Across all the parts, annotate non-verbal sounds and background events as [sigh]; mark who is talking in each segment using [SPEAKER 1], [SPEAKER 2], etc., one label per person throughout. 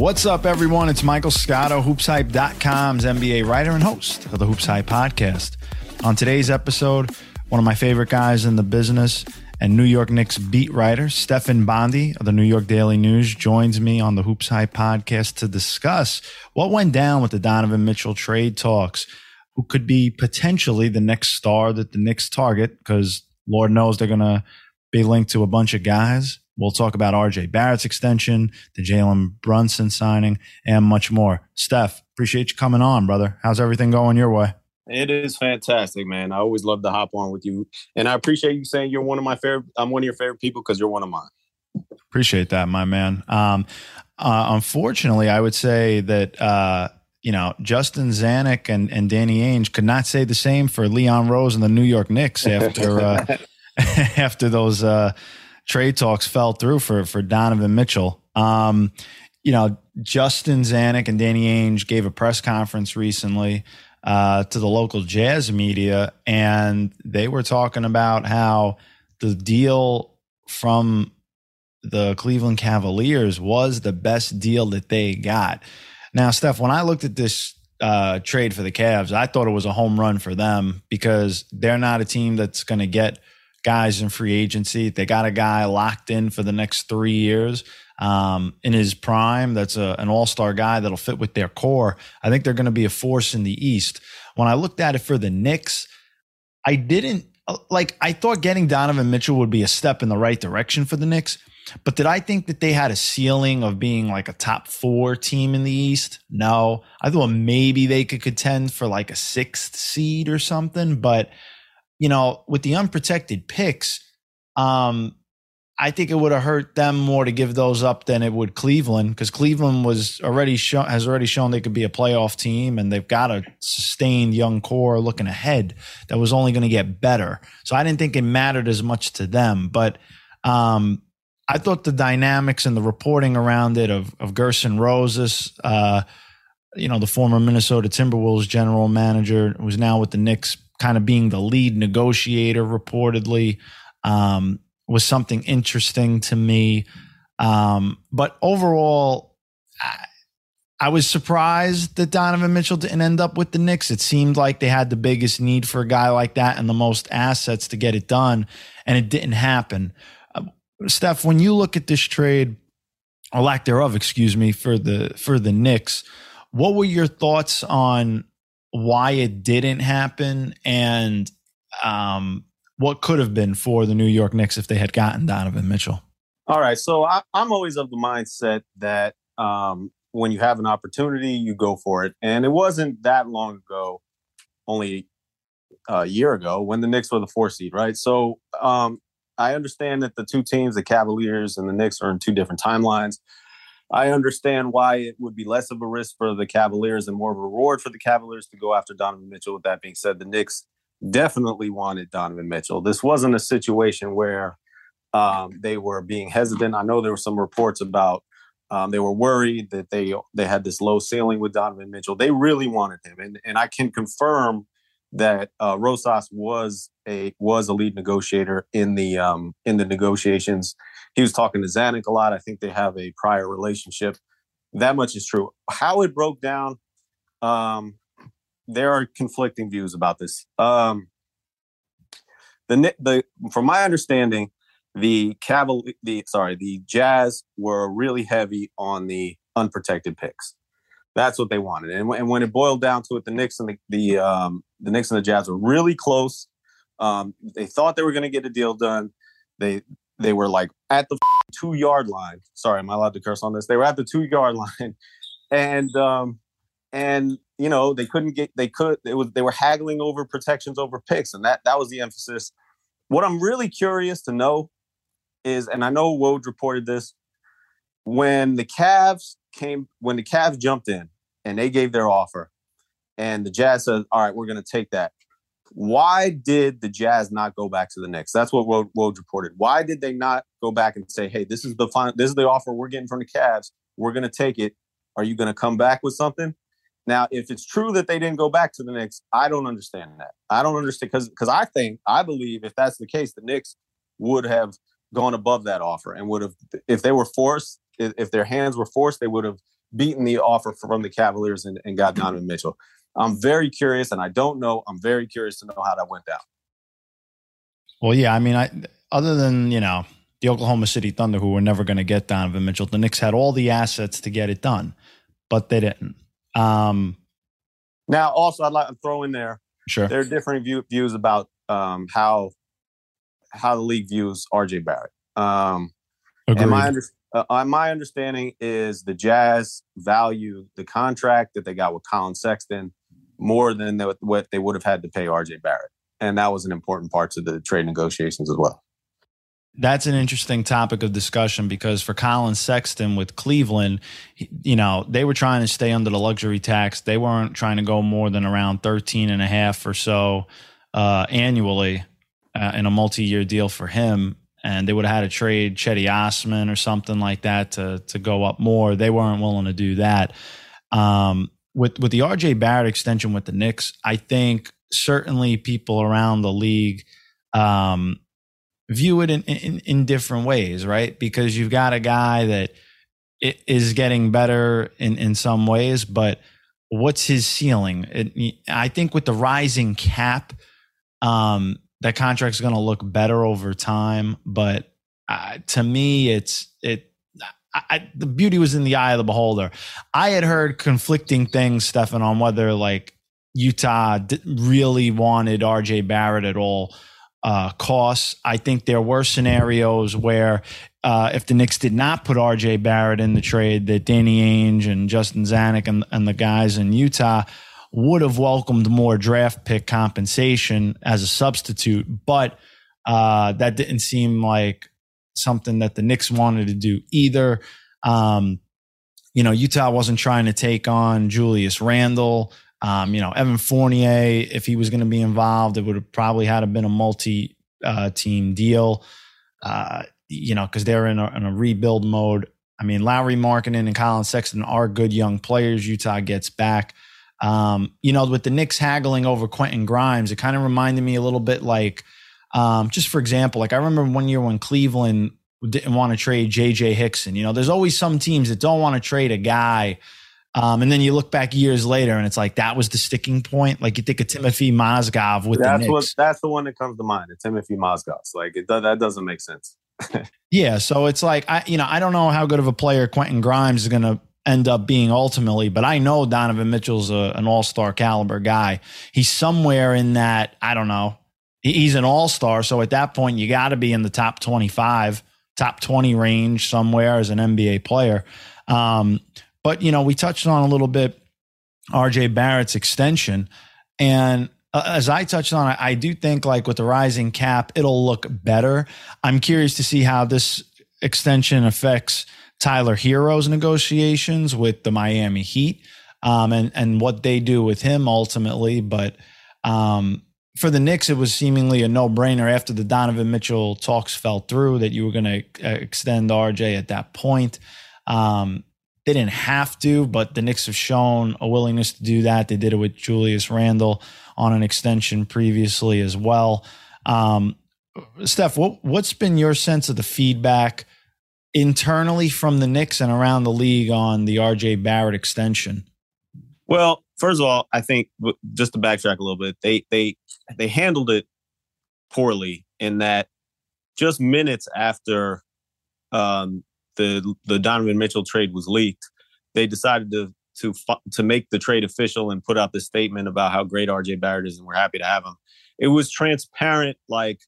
[SPEAKER 1] What's up, everyone? It's Michael Scotto, hoopshype.com's NBA writer and host of the HoopsHype podcast. On today's episode, one of my favorite guys in the business and New York Knicks beat writer, Stefan Bondy of the New York Daily News, joins me on the HoopsHype podcast to discuss what went down with the Donovan Mitchell trade talks, who could be potentially the next star that the Knicks target, because Lord knows they're going to be linked to a bunch of guys. We'll talk about RJ Barrett's extension, the Jalen Brunson signing, and much more. Steph, appreciate you coming on, brother. How's everything going your way?
[SPEAKER 2] It is fantastic, man. I always love to hop on with you, and I appreciate you saying you're one of my favorite. I'm one of your favorite people because you're one of mine.
[SPEAKER 1] Appreciate that, my man. Um, uh, unfortunately, I would say that uh, you know Justin Zanik and and Danny Ainge could not say the same for Leon Rose and the New York Knicks after uh, [laughs] after those uh, trade talks fell through for for Donovan Mitchell. Um, you know, Justin Zanik and Danny Ainge gave a press conference recently uh, to the local jazz media, and they were talking about how the deal from the Cleveland Cavaliers was the best deal that they got. Now, Steph, when I looked at this uh, trade for the Cavs, I thought it was a home run for them because they're not a team that's going to get guys in free agency. They got a guy locked in for the next three years um, in his prime. That's a, an all star guy that'll fit with their core. I think they're going to be a force in the East. When I looked at it for the Knicks, I didn't like, I thought getting Donovan Mitchell would be a step in the right direction for the Knicks. But did I think that they had a ceiling of being like a top four team in the East? No. I thought maybe they could contend for like a sixth seed or something. But you know, with the unprotected picks, um, I think it would have hurt them more to give those up than it would Cleveland because Cleveland was already shown has already shown they could be a playoff team and they've got a sustained young core looking ahead that was only going to get better. So I didn't think it mattered as much to them, but um, I thought the dynamics and the reporting around it of of Gersson Rosas, uh, you know, the former Minnesota Timberwolves general manager, who's now with the Knicks, kind of being the lead negotiator reportedly um, was something interesting to me. Um, but overall, I, I, was surprised that Donovan Mitchell didn't end up with the Knicks. It seemed like they had the biggest need for a guy like that and the most assets to get it done, and it didn't happen. Uh, Steph, when you look at this trade, or lack thereof, excuse me, for the for the Knicks, what were your thoughts on why it didn't happen and um, what could have been for the New York Knicks if they had gotten Donovan Mitchell.
[SPEAKER 2] All right. So I, am always of the mindset that um, when you have an opportunity, you go for it. And it wasn't that long ago, only a year ago, when the Knicks were the four seed, right? So um, I understand that the two teams, the Cavaliers and the Knicks, are in two different timelines. I understand why it would be less of a risk for the Cavaliers and more of a reward for the Cavaliers to go after Donovan Mitchell. With that being said, the Knicks definitely wanted Donovan Mitchell. This wasn't a situation where um, they were being hesitant. I know there were some reports about um, they were worried that they they had this low ceiling with Donovan Mitchell. They really wanted him, and and I can confirm that uh, Rosas was a was a lead negotiator in the um, in the negotiations he was talking to Zanik a lot. I think they have a prior relationship. That much is true. How it broke down, um, there are conflicting views about this. Um, the the from my understanding, the Cavalier, the sorry, the Jazz were really heavy on the unprotected picks. That's what they wanted, and, and when it boiled down to it, the Knicks and the the, um, the Knicks and the Jazz were really close. Um, they thought they were going to get a deal done. They they were like at the two yard line. Sorry, am I allowed to curse on this? They were at the two yard [laughs] line, and um, and you know they couldn't get they could it was they were haggling over protections over picks, and that that was the emphasis. What I'm really curious to know is, and I know Woj reported this when the Cavs came when the Cavs jumped in and they gave their offer, and the Jazz said, "All right, we're going to take that." Why did the Jazz not go back to the Knicks? That's what Woj, reported. Why did they not go back and say, "Hey, this is the final, this is the offer we're getting from the Cavs. We're going to take it. Are you going to come back with something?" Now, if it's true that they didn't go back to the Knicks, I don't understand that. I don't understand because because I think I believe if that's the case, the Knicks would have gone above that offer and would have if they were forced if their hands were forced, they would have beaten the offer from the Cavaliers and, and got Donovan Mitchell. I'm very curious, and I don't know. I'm very curious to know how that went down.
[SPEAKER 1] Well, yeah, I mean, I other than you know the Oklahoma City Thunder, who were never going to get Donovan Mitchell, the Knicks had all the assets to get it done, but they didn't. Um,
[SPEAKER 2] now, also, I'd like to throw in there.
[SPEAKER 1] Sure,
[SPEAKER 2] there are different view, views about um, how how the league views RJ Barrett. Um,
[SPEAKER 1] Agreed.
[SPEAKER 2] and my, under, uh, my understanding is the Jazz value the contract that they got with Collin Sexton more than the, what they would have had to pay RJ Barrett. And that was an important part to the trade negotiations as well.
[SPEAKER 1] That's an interesting topic of discussion because for Collin Sexton with Cleveland, you know, they were trying to stay under the luxury tax. They weren't trying to go more than around 13 and a half or so uh, annually uh, in a multi-year deal for him. And they would have had to trade Cedi Osman or something like that to to go up more. They weren't willing to do that. Um, with with the RJ Barrett extension with the Knicks, I think certainly people around the league um, view it in, in, in different ways, right? Because you've got a guy that is getting better in in some ways, but what's his ceiling? It, I think with the rising cap, um, that contract's going to look better over time. But uh, to me, it's it. I, the beauty was in the eye of the beholder. I had heard conflicting things, Stefan, on whether like Utah really wanted RJ Barrett at all uh, costs. I think there were scenarios where uh, if the Knicks did not put RJ Barrett in the trade, that Danny Ainge and Justin Zanik and, and the guys in Utah would have welcomed more draft pick compensation as a substitute, but uh, that didn't seem like something that the Knicks wanted to do either. Um, you know, Utah wasn't trying to take on Julius Randle. Um, you know, Evan Fournier, if he was going to be involved, it would have probably had to been a multi uh, team deal. Uh, you know, because they're in a, in a, rebuild mode. I mean, Lauri Markkanen and Collin Sexton are good young players. Utah gets back. Um, you know, with the Knicks haggling over Quentin Grimes, it kind of reminded me a little bit like, um, just for example, like I remember one year when Cleveland didn't want to trade JJ Hickson. You know, there's always some teams that don't want to trade a guy. Um, and then you look back years later and it's like that was the sticking point. Like you think of Timothy Mozgov with
[SPEAKER 2] that's
[SPEAKER 1] the Knicks.
[SPEAKER 2] what that's the one that comes to mind. It's Timothy Mozgov. Like it, that doesn't make sense. [laughs]
[SPEAKER 1] yeah, so it's like I, you know, I don't know how good of a player Quentin Grimes is going to end up being ultimately, but I know Donovan Mitchell's a, an all star caliber guy. He's somewhere in that, I don't know, he's an all star. So at that point, you got to be in the top 25, top 20 range somewhere as an NBA player. Um, but, you know, we touched on a little bit RJ Barrett's extension. And uh, as I touched on, I, I do think like with the rising cap, it'll look better. I'm curious to see how this extension affects Tyler Herro's negotiations with the Miami Heat um, and and what they do with him ultimately. But um, for the Knicks, it was seemingly a no brainer after the Donovan Mitchell talks fell through that you were going to uh, extend RJ at that point. Um, they didn't have to, but the Knicks have shown a willingness to do that. They did it with Julius Randle on an extension previously as well. Um, Steph, what, what's been your sense of the feedback internally from the Knicks and around the league on the RJ Barrett extension?
[SPEAKER 2] Well, first of all, I think just to backtrack a little bit, they they they handled it poorly in that just minutes after um, the the Donovan Mitchell trade was leaked, they decided to to to make the trade official and put out the statement about how great RJ Barrett is and we're happy to have him. It was transparent, like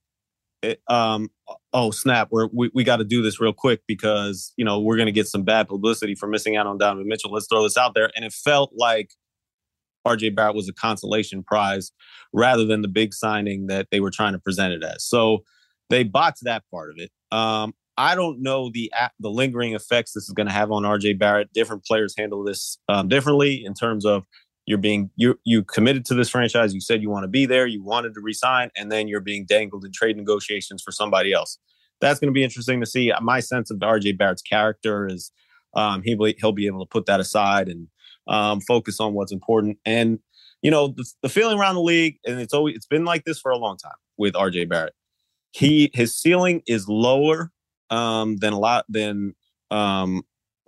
[SPEAKER 2] it, um, oh snap, we're, we we got to do this real quick because you know we're to get some bad publicity for missing out on Donovan Mitchell. Let's throw this out there, and it felt like RJ Barrett was a consolation prize rather than the big signing that they were trying to present it as. So they botched that part of it. Um, I don't know the the lingering effects this is going to have on RJ Barrett. Different players handle this um, differently in terms of you're being you you committed to this franchise. You said you want to be there. You wanted to resign, and then you're being dangled in trade negotiations for somebody else. That's going to be interesting to see. My sense of RJ Barrett's character is um, he he'll be able to put that aside and um, focus on what's important. And you know the, the feeling around the league, and it's always it's been like this for a long time with RJ Barrett. He his ceiling is lower um, than a lot than um,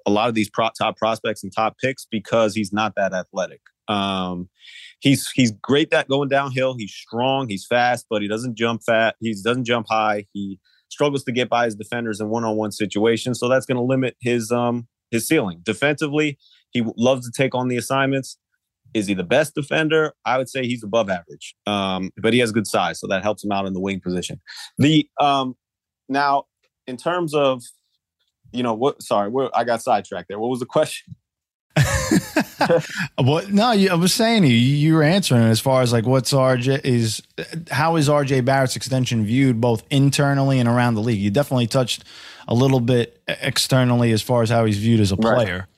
[SPEAKER 2] a lot of these pro- top prospects and top picks because he's not that athletic. Um, he's he's great at going downhill. He's strong. He's fast, but he doesn't jump fat. He doesn't jump high. He struggles to get by his defenders in one-on-one situations. So that's going to limit his um his ceiling. Defensively, he loves to take on the assignments. Is he the best defender? I would say he's above average. Um, but he has good size, so that helps him out in the wing position. The um now in terms of you know what sorry, I got sidetracked there. What was the question? [laughs]
[SPEAKER 1] what? No, you, I was saying you, you were answering as far as like what's RJ is how is RJ Barrett's extension viewed both internally and around the league. You definitely touched a little bit externally as far as how he's viewed as a player. Right.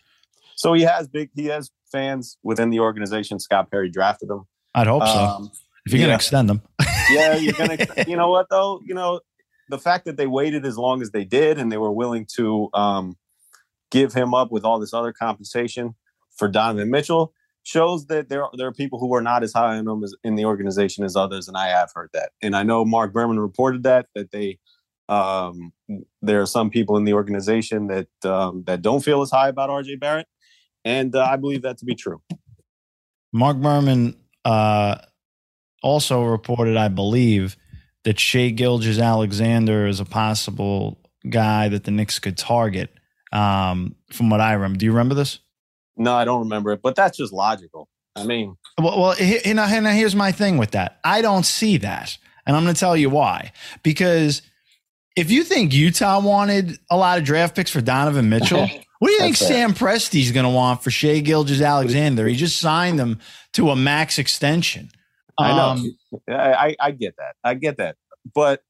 [SPEAKER 2] So he has big he has fans within the organization. Scott Perry drafted him.
[SPEAKER 1] I'd hope so. Um, if you're yeah. gonna extend them, [laughs]
[SPEAKER 2] yeah, you're gonna. [laughs] You know what though? You know the fact that they waited as long as they did and they were willing to um, give him up with all this other compensation for Donovan Mitchell shows that there are, there are people who are not as high on him as, in the organization as others, and I have heard that. And I know Marc Berman reported that that they um, there are some people in the organization that um, that don't feel as high about RJ Barrett, and uh, I believe that to be true.
[SPEAKER 1] Marc Berman uh, also reported, I believe, that Shai Gilgeous-Alexander is a possible guy that the Knicks could target. Um, from what I remember, do you remember this?
[SPEAKER 2] No, I don't remember it, but that's just logical. I mean,
[SPEAKER 1] well, well you know, here's my thing with that. I don't see that, and I'm going to tell you why. Because if you think Utah wanted a lot of draft picks for Donovan Mitchell, [laughs] what do you think Sam Presti's going to want for Shai Gilgeous-Alexander? He just signed them to a max extension.
[SPEAKER 2] I know. Um, I, I get that. I get that. But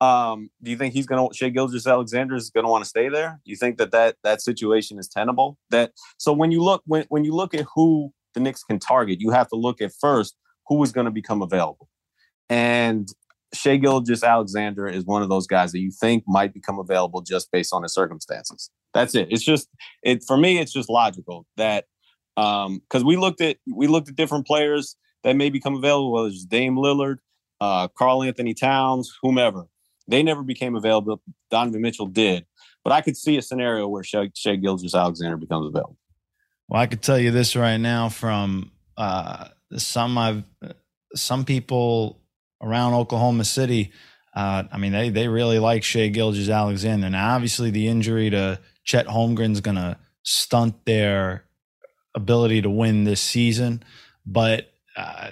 [SPEAKER 2] um, do you think he's going to Shai Gilgeous-Alexander is going to want to stay there? Do you think that, that that situation is tenable? That so when you look when when you look at who the Knicks can target, you have to look at first who is going to become available. And Shai Gilgeous-Alexander is one of those guys that you think might become available just based on his circumstances. That's it. It's just it for me. It's just logical that because um, we looked at we looked at different players that may become available, whether it's Dame Lillard, uh, Karl-Anthony Towns, whomever. They never became available. Donovan Mitchell did. But I could see a scenario where Shai, Shai Gilgeous-Alexander becomes available.
[SPEAKER 1] Well, I could tell you this right now from uh, some I've some people around Oklahoma City. Uh, I mean, they they really like Shai Gilgeous-Alexander. Now, obviously, the injury to Chet Holmgren's going to stunt their ability to win this season, but uh,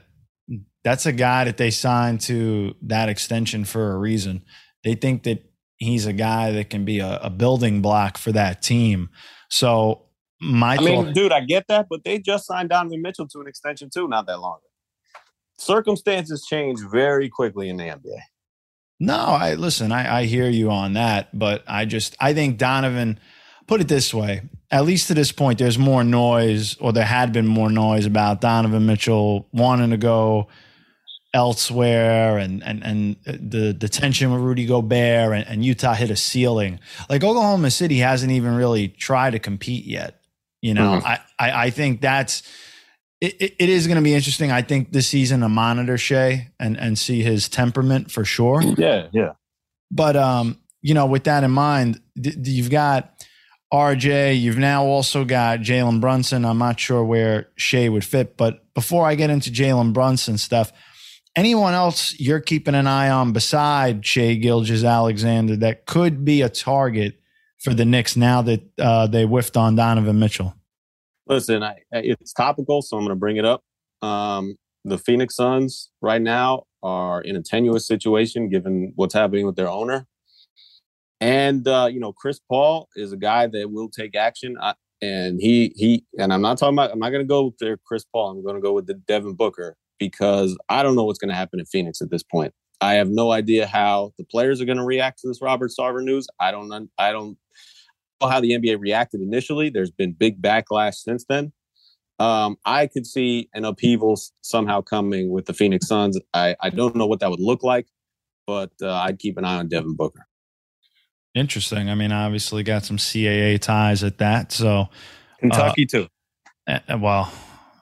[SPEAKER 1] that's a guy that they signed to that extension for a reason. They think that he's a guy that can be a, a building block for that team. So my,
[SPEAKER 2] I mean, dude, I get that, but they just signed Donovan Mitchell to an extension too, not that long ago. Circumstances change very quickly in the NBA.
[SPEAKER 1] No, I listen. I, I hear you on that, but I just I think Donovan put it this way, at least to this point, there's more noise, or there had been more noise about Donovan Mitchell wanting to go elsewhere and and and the the tension with Rudy Gobert and, and, Utah hit a ceiling. Like Oklahoma City hasn't even really tried to compete yet. You know, mm-hmm. I, I, I think that's it, it, it is going to be interesting. I think this season to monitor Shai and and see his temperament for sure.
[SPEAKER 2] Yeah, yeah.
[SPEAKER 1] But um, you know, with that in mind, th- you've got RJ. You've now also got Jalen Brunson. I'm not sure where Shai would fit, but before I get into Jalen Brunson stuff, anyone else you're keeping an eye on beside Shai Gilgeous-Alexander that could be a target for the Knicks now that uh, they whiffed on Donovan Mitchell?
[SPEAKER 2] Listen, I, it's topical, so I'm going to bring it up. Um, the Phoenix Suns right now are in a tenuous situation given what's happening with their owner. And uh, you know, Chris Paul is a guy that will take action. I, and he he and I'm not talking about I'm not gonna go with their Chris Paul. I'm gonna go with the Devin Booker because I don't know what's gonna happen in Phoenix at this point. I have no idea how the players are gonna react to this Robert Sarver news. I don't I don't know how the NBA reacted initially. There's been big backlash since then. Um, I could see an upheaval somehow coming with the Phoenix Suns. I, I don't know what that would look like, but uh, I'd keep an eye on Devin Booker.
[SPEAKER 1] Interesting. I mean, obviously got some CAA ties at that. So
[SPEAKER 2] Kentucky uh, too.
[SPEAKER 1] Uh, well,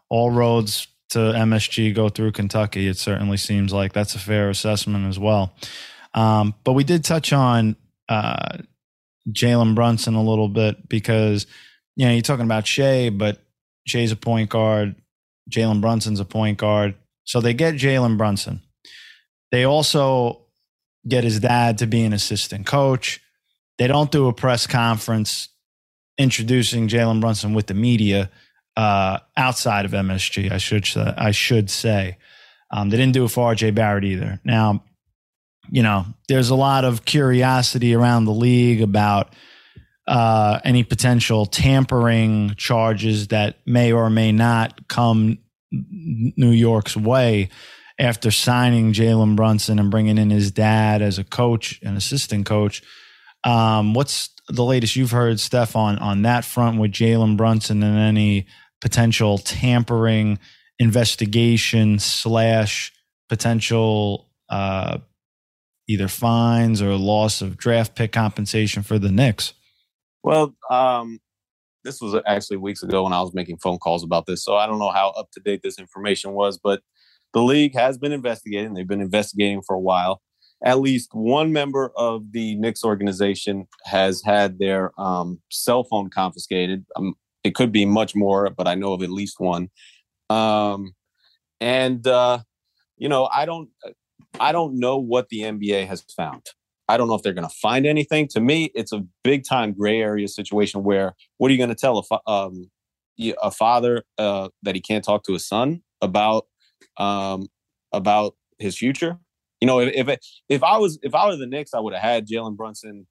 [SPEAKER 1] all roads to MSG go through Kentucky. It certainly seems like that's a fair assessment as well. Um, but we did touch on uh, Jalen Brunson a little bit because you know, you're talking about Shai, but Shai's a point guard. Jalen Brunson's a point guard. So they get Jalen Brunson. They also get his dad to be an assistant coach. They don't do a press conference introducing Jalen Brunson with the media uh, outside of MSG. I should I should say um, they didn't do it for RJ Barrett either. Now, you know, there's a lot of curiosity around the league about uh, any potential tampering charges that may or may not come New York's way after signing Jalen Brunson and bringing in his dad as a coach and assistant coach. Um, what's the latest you've heard, Steph, on, on that front with Jalen Brunson and any potential tampering investigation slash potential uh, either fines or loss of draft pick compensation for the Knicks?
[SPEAKER 2] Well, um, this was actually weeks ago when I was making phone calls about this, so I don't know how up to date this information was, but the league has been investigating. They've been investigating for a while. At least one member of the Knicks organization has had their um, cell phone confiscated. Um, it could be much more, but I know of at least one. Um, and uh, you know, I don't, I don't know what the NBA has found. I don't know if they're going to find anything. To me, it's a big time gray area situation where what are you going to tell a, fa- um, a father uh, that he can't talk to his son about um, about his future. You know, if if, if I was if I were the Knicks, I would have had Jalen Brunson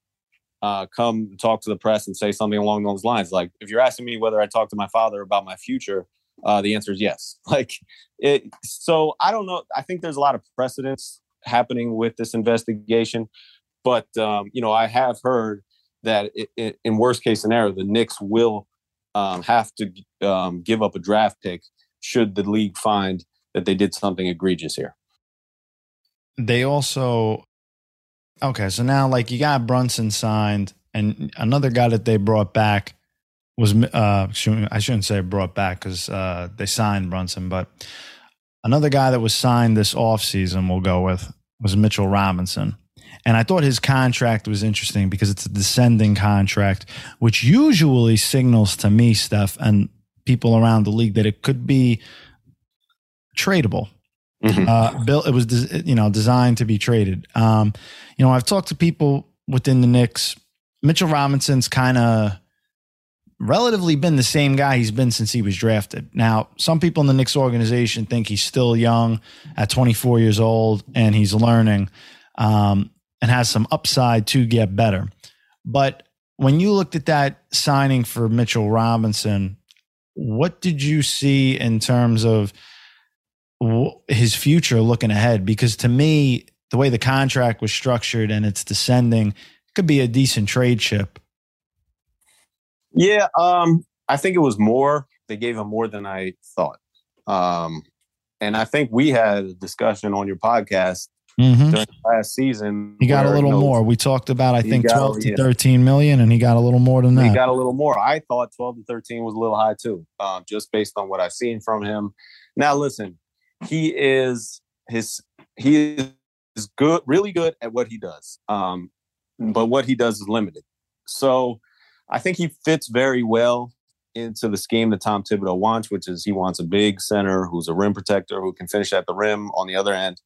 [SPEAKER 2] uh, come talk to the press and say something along those lines. Like, if you're asking me whether I talk to my father about my future, uh, the answer is yes. [laughs] Like, it. So I don't know. I think there's a lot of precedents happening with this investigation, but um, you know, I have heard that it, it, in worst case scenario, the Knicks will um, have to um, give up a draft pick should the league find that they did something egregious here.
[SPEAKER 1] They also okay, so now like you got Brunson signed, and another guy that they brought back was uh I shouldn't say brought back because uh, they signed Brunson, but another guy that was signed this offseason we'll go with was Mitchell Robinson. And I thought his contract was interesting because it's a descending contract, which usually signals to me, Steph, and people around the league that it could be tradable. Mm-hmm. Uh, built, it was, you know, designed to be traded. Um, you know, I've talked to people within the Knicks. Mitchell Robinson's kind of relatively been the same guy he's been since he was drafted. Now, some people in the Knicks organization think he's still young at 24 years old and he's learning um, and has some upside to get better. But when you looked at that signing for Mitchell Robinson, what did you see in terms of his future looking ahead because to me the way the contract was structured and it's descending could be a decent trade chip
[SPEAKER 2] yeah um i think it was more they gave him more than i thought. Um and i think we had a discussion on your podcast mm-hmm. during last season
[SPEAKER 1] he got a little more. We talked about i think 12 to yeah. 13 million and he got a little more than that.
[SPEAKER 2] he got a little more. I thought 12 to 13 was a little high too um, just based on what i've seen from him. Now listen he is his he is good, really good at what he does. Um, but what he does is limited. So I think he fits very well into the scheme that Tom Thibodeau wants, which is he wants a big center who's a rim protector who can finish at the rim. On the other end,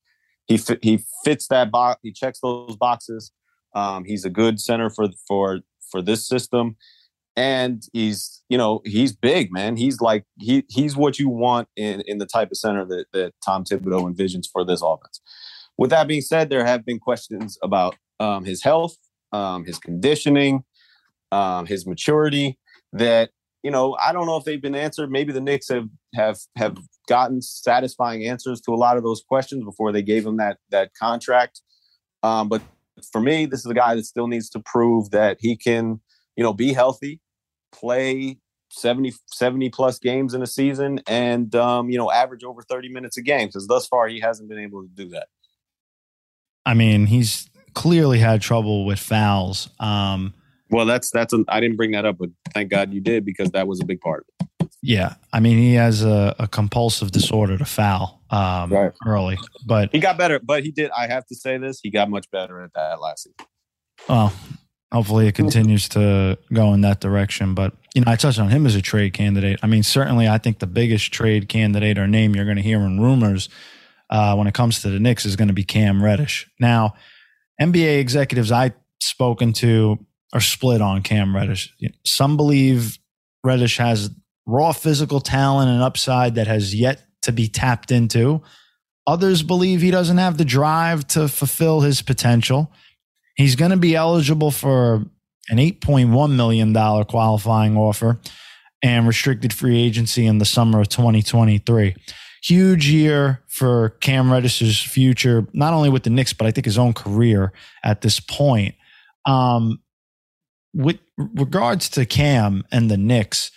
[SPEAKER 2] he fi- he fits that box. He checks those boxes. Um, he's a good center for for for this system and he's you know he's big man he's like he he's what you want in in the type of center that that Tom Thibodeau envisions for this offense. With that being said, there have been questions about um, his health, um, his conditioning, um, his maturity. That you know I don't know if they've been answered. Maybe the Knicks have have have gotten satisfying answers to a lot of those questions before they gave him that that contract. Um, but for me, this is a guy that still needs to prove that he can you know be healthy play 70, 70 plus games in a season and, um, you know, average over 30 minutes a game because thus far he hasn't been able to do that.
[SPEAKER 1] I mean, he's clearly had trouble with fouls. Um,
[SPEAKER 2] well, that's, that's, I didn't bring that up, but thank God you did because that was a big part.
[SPEAKER 1] Yeah. I mean, he has a, a compulsive disorder to foul um, right. early, but
[SPEAKER 2] he got better. But he did, I have to say this, he got much better at that last season.
[SPEAKER 1] Well, Hopefully, it continues to go in that direction. But you know, I touched on him as a trade candidate. I mean, certainly, I think the biggest trade candidate or name you're going to hear in rumors uh, when it comes to the Knicks is going to be Cam Reddish. Now, NBA executives I've spoken to are split on Cam Reddish. Some believe Reddish has raw physical talent and upside that has yet to be tapped into. Others believe he doesn't have the drive to fulfill his potential. He's going to be eligible for an $8.1 million qualifying offer and restricted free agency in the summer of 2023. Huge year for Cam Reddish's future, not only with the Knicks, but I think his own career at this point. Um, with regards to Cam and the Knicks,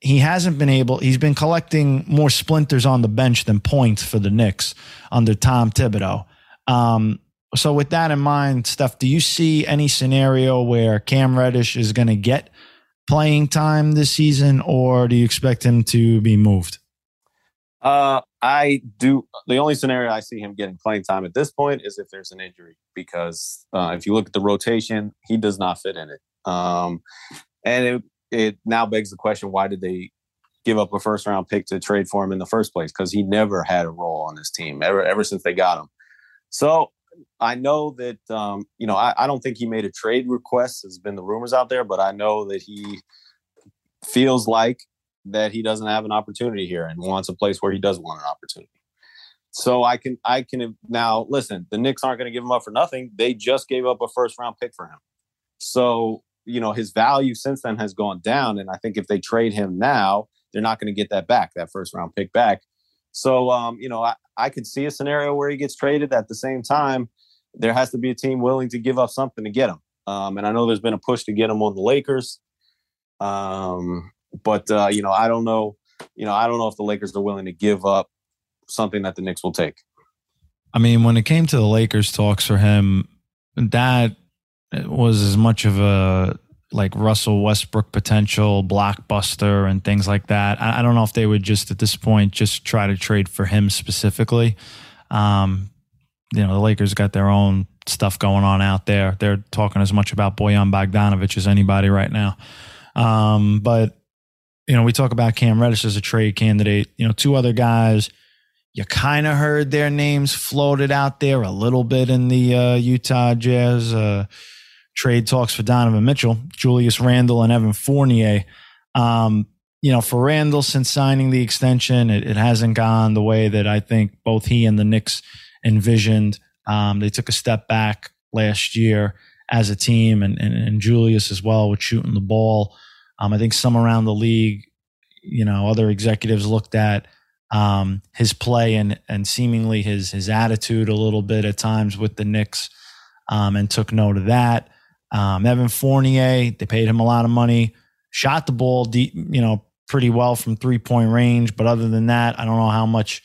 [SPEAKER 1] he hasn't been able, he's been collecting more splinters on the bench than points for the Knicks under Tom Thibodeau. Um, so, with that in mind, Steph, do you see any scenario where Cam Reddish is going to get playing time this season, or do you expect him to be moved?
[SPEAKER 2] Uh, I do. The only scenario I see him getting playing time at this point is if there's an injury, because uh, if you look at the rotation, he does not fit in it. Um, and it, it now begs the question: Why did they give up a first round pick to trade for him in the first place? Because he never had a role on this team ever ever since they got him. So I know that um, you know I, I, don't think he made a trade request. Has been the rumors out there, but I know that he feels like that he doesn't have an opportunity here and wants a place where he does want an opportunity. So I can I can now listen. The Knicks aren't going to give him up for nothing. They just gave up a first round pick for him. So you know his value since then has gone down, and I think if they trade him now, they're not going to get that back, that first round pick back. So um, you know I, I could see a scenario where he gets traded. At the same time, there has to be a team willing to give up something to get him. Um, and I know there's been a push to get him on the Lakers. Um, but uh, you know, I don't know. You know, I don't know if the Lakers are willing to give up something that the Knicks will take.
[SPEAKER 1] I mean, when it came to the Lakers talks for him, that was as much of a like Russell Westbrook potential blockbuster and things like that. I, don't know if they would just at this point just try to trade for him specifically. Um, you know, the Lakers got their own stuff going on out there. They're talking as much about Bojan Bogdanovic as anybody right now. Um, but you know, we talk about Cam Reddish as a trade candidate. You know, two other guys. You kind of heard their names floated out there a little bit in the uh, Utah Jazz uh, trade talks for Donovan Mitchell, Julius Randle, and Evan Fournier. Um, you know, for Randle, since signing the extension, it, it, hasn't gone the way that I think both he and the Knicks envisioned. Um, they took a step back last year as a team, and, and, and Julius as well with shooting the ball. Um, I think some around the league, you know, other executives looked at um, his play and and seemingly his his attitude a little bit at times with the Knicks, um, and took note of that. Um, Evan Fournier, they paid him a lot of money, shot the ball deep, you know, pretty well from three point range, but other than that, I don't know how much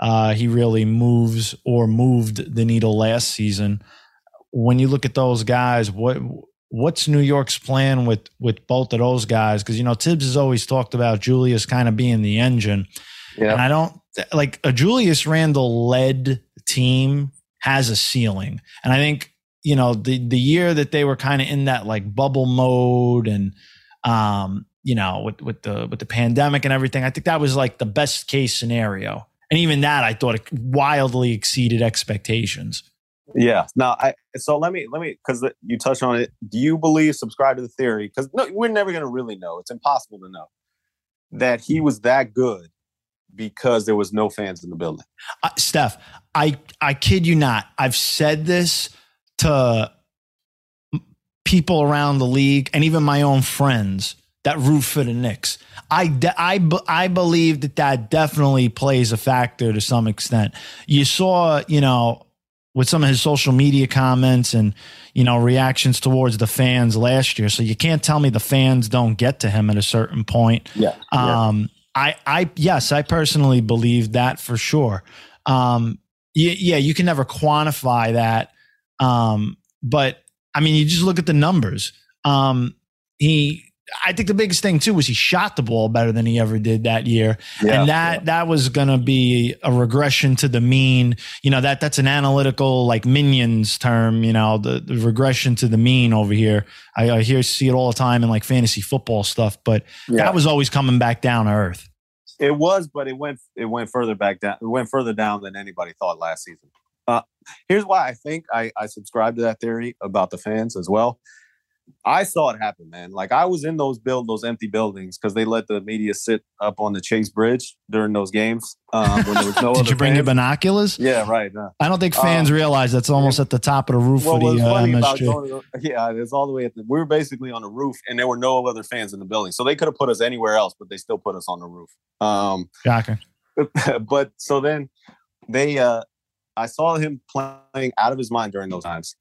[SPEAKER 1] uh, he really moves or moved the needle last season. When you look at those guys, what what's New York's plan with with both of those guys? Because you know Thibs has always talked about Julius kind of being the engine, yeah. and I don't like a Julius Randle led team has a ceiling, and I think you know the the year that they were kind of in that like bubble mode and um you know with with the with the pandemic and everything, I think that was like the best case scenario. And even that, I thought it wildly exceeded expectations.
[SPEAKER 2] Yeah. Now, I so let me let me because you touched on it. Do you believe subscribe to the theory? Because no, we're never going to really know. It's impossible to know that he was that good because there was no fans in the building.
[SPEAKER 1] Uh, Steph, I I kid you not. I've said this to people around the league and even my own friends that root for the Knicks. I, de- I, I believe that that definitely plays a factor to some extent. You saw, you know, with some of his social media comments and you know reactions towards the fans last year. So you can't tell me the fans don't get to him at a certain point.
[SPEAKER 2] Yeah.
[SPEAKER 1] Um, I, I, yes, I personally believe that for sure. Um, yeah, yeah, you can never quantify that. Um, but I mean, you just look at the numbers. Um, he I think the biggest thing too was he shot the ball better than he ever did that year, yeah, and that yeah. that was going to be a regression to the mean. You know that that's an analytical like minions term. You know the, the regression to the mean over here. I, I, hear see it all the time in like fantasy football stuff, but yeah. that was always coming back down to earth.
[SPEAKER 2] It was, but it went it went further back down. It went further down than anybody thought last season. Uh, here's why I think I, I subscribe to that theory about the fans as well. I saw it happen, man. Like I was in those build those empty buildings because they let the media sit up on the Chase Bridge during those games um, when there was no. [laughs]
[SPEAKER 1] Did you bring
[SPEAKER 2] fans.
[SPEAKER 1] your binoculars?
[SPEAKER 2] Yeah, right. Uh,
[SPEAKER 1] I don't think fans um, realize that's almost at the top of the roof well, of the uh, MSG.
[SPEAKER 2] yeah, it's all the way at the. We were basically on the roof, and there were no other fans in the building, so they could have put us anywhere else, but they still put us on the roof. Um,
[SPEAKER 1] Shocking. [laughs]
[SPEAKER 2] but so then they, uh, I saw him playing out of his mind during those times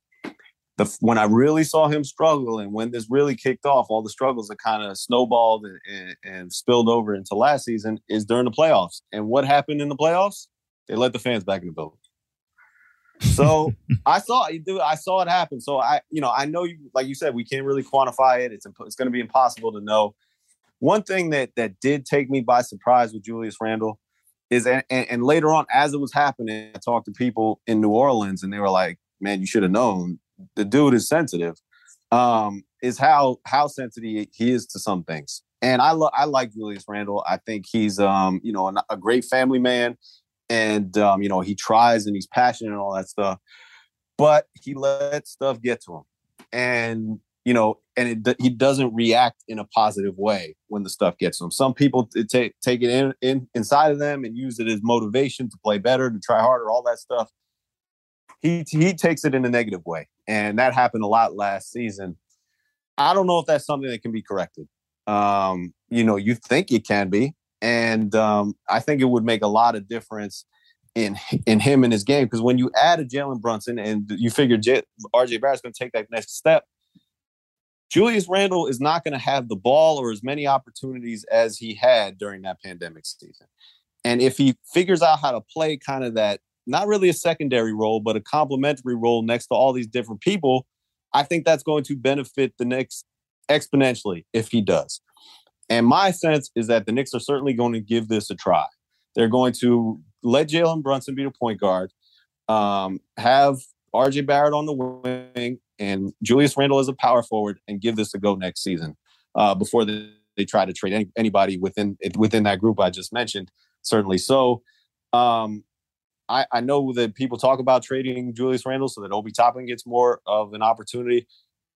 [SPEAKER 2] the when I really saw him struggle and when this really kicked off, all the struggles that kind of snowballed and, and, and, spilled over into last season is during the playoffs. And what happened in the playoffs? They let the fans back in the building. So [laughs] I saw you do. I saw it happen. So I, you know, I know you, like you said, we can't really quantify it. It's it's going to be impossible to know. One thing that that did take me by surprise with Julius Randle is, and, and later on, as it was happening, I talked to people in New Orleans, and they were like, "Man, you should have known the dude is sensitive. Um, is how how sensitive he is to some things. And I love I like Julius Randle. I think he's um, you know, a, a great family man and um, you know, he tries and he's passionate and all that stuff. But he lets stuff get to him. And you know, and it, he doesn't react in a positive way when the stuff gets him. Some people take take it in, in inside of them and use it as motivation to play better, to try harder, all that stuff he he takes it in a negative way, and that happened a lot last season. I don't know if that's something that can be corrected. Um, you know, you think it can be, and um, I think it would make a lot of difference in in him and his game because when you add a Jalen Brunson and you figure J- RJ Barrett's going to take that next step, Julius Randle is not going to have the ball or as many opportunities as he had during that pandemic season. And if he figures out how to play kind of that not really a secondary role, but a complementary role next to all these different people, I think that's going to benefit the Knicks exponentially if he does. And my sense is that the Knicks are certainly going to give this a try. They're going to let Jalen Brunson be the point guard, um, have RJ Barrett on the wing, and Julius Randle as a power forward, and give this a go next season uh, before they, they try to trade any, anybody within within that group I just mentioned. Certainly so. Um, I, I know that people talk about trading Julius Randle so that Obi Toppin gets more of an opportunity.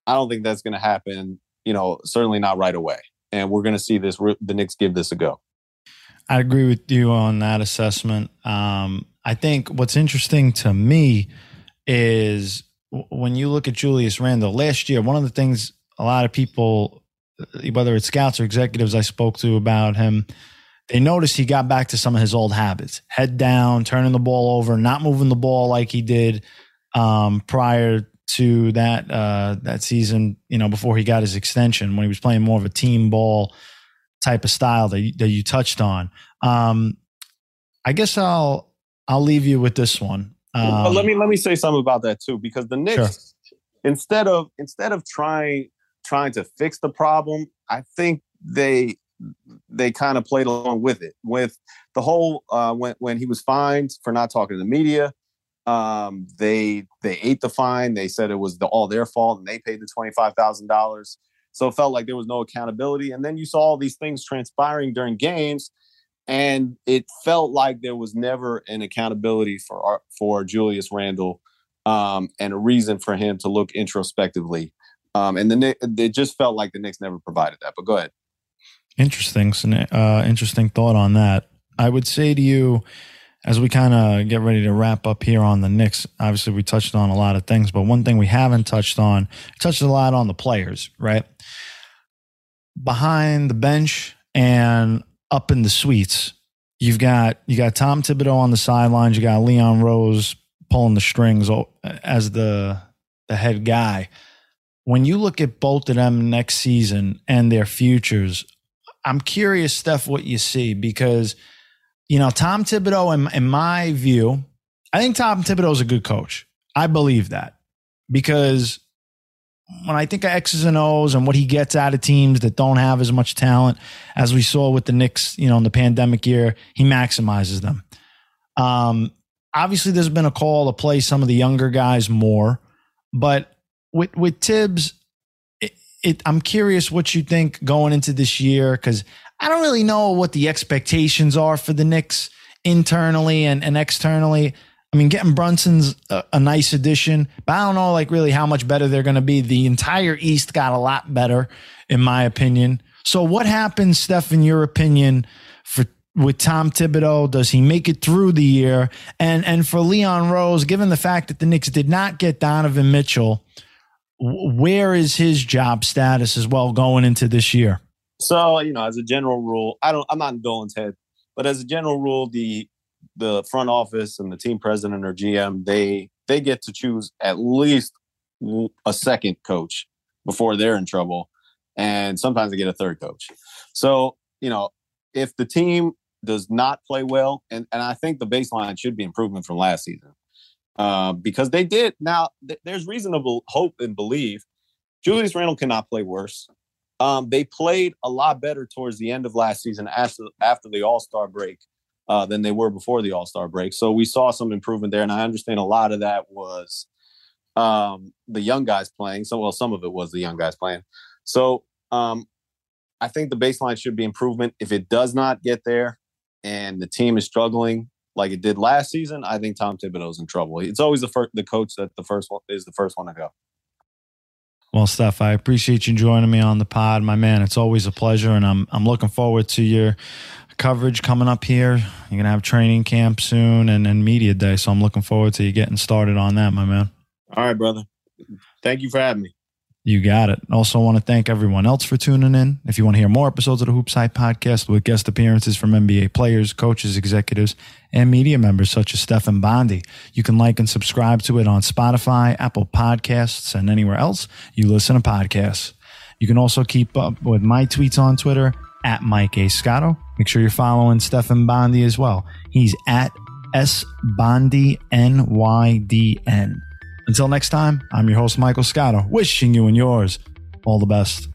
[SPEAKER 2] I don't think that's going to happen. You know, certainly not right away. And we're going to see this. The Knicks give this a go.
[SPEAKER 1] I agree with you on that assessment. Um, I think what's interesting to me is when you look at Julius Randle last year. One of the things a lot of people, whether it's scouts or executives I spoke to about him, they noticed he got back to some of his old habits head down, turning the ball over, not moving the ball like he did um, prior to that uh, that season, you know, before he got his extension when he was playing more of a team ball type of style that you, that you touched on. Um, I guess I'll I'll leave you with this one.
[SPEAKER 2] Um, let me let me say something about that too, because the Knicks, sure. instead of instead of trying trying to fix the problem, I think they they kind of played along with it. With the whole uh, when when he was fined for not talking to the media, um, they they ate the fine. They said it was the, all their fault, and they paid the twenty five thousand dollars. So it felt like there was no accountability. And then you saw all these things transpiring during games, and it felt like there was never an accountability for for Julius Randle, um, and a reason for him to look introspectively. Um, and then it just felt like the Knicks never provided that. But go ahead.
[SPEAKER 1] Interesting, uh, interesting thought on that. I would say to you, as we kind of get ready to wrap up here on the Knicks, obviously we touched on a lot of things, but one thing we haven't touched on, touched a lot on the players, right? Behind the bench and up in the suites, you've got you got Tom Thibodeau on the sidelines, you got Leon Rose pulling the strings as the the head guy. When you look at both of them next season and their futures, I'm curious, Steph, what you see because you know Tom Thibodeau, in, in my view, I think Tom Thibodeau is a good coach. I believe that because when I think of X's and O's and what he gets out of teams that don't have as much talent as we saw with the Knicks, you know, in the pandemic year, he maximizes them. Um, obviously, there's been a call to play some of the younger guys more, but with with Thibs, it, it, I'm curious what you think going into this year because I don't really know what the expectations are for the Knicks internally and, and externally. I mean, getting Brunson's a, a, nice addition, but I don't know like really how much better they're going to be. The entire East got a lot better, in my opinion. So, what happens, Steph, in your opinion, for with Tom Thibodeau? Does he make it through the year? And and for Leon Rose, given the fact that the Knicks did not get Donovan Mitchell, where is his job status as well going into this year?
[SPEAKER 2] So, you know, as a general rule, I don't I'm not in Dolan's head, but as a general rule, the the front office and the team president or GM, they they get to choose at least a second coach before they're in trouble, and sometimes they get a third coach. So you know, if the team does not play well, and and I think the baseline should be improvement from last season, uh, because they did. Now th- there's reasonable hope and belief. Julius Randle cannot play worse. Um, they played a lot better towards the end of last season after after the All Star break uh, than they were before the All Star break. So we saw some improvement there, and I understand a lot of that was um, the young guys playing. So well, some of it was the young guys playing. So um, I think the baseline should be improvement. If it does not get there, and the team is struggling like it did last season, I think Tom Thibodeau's in trouble. It's always the first, the coach that the first one is the first one to go.
[SPEAKER 1] Well, Steph, I appreciate you joining me on the pod, my man. It's always a pleasure, and I'm I'm looking forward to your coverage coming up here. You're gonna have training camp soon and, and media day, so I'm looking forward to you getting started on that, my man.
[SPEAKER 2] All right, brother. Thank you for having me.
[SPEAKER 1] You got it. Also, want to thank everyone else for tuning in. If you want to hear more episodes of the HoopsHype podcast with guest appearances from NBA players, coaches, executives, and media members such as Stefan Bondy, you can like and subscribe to it on Spotify, Apple Podcasts, and anywhere else you listen to podcasts. You can also keep up with my tweets on Twitter at Mike A. Scotto. Make sure you're following Stefan Bondy as well. He's at S Bondy N Y D N. Until next time, I'm your host, Michael Scotto, wishing you and yours all the best.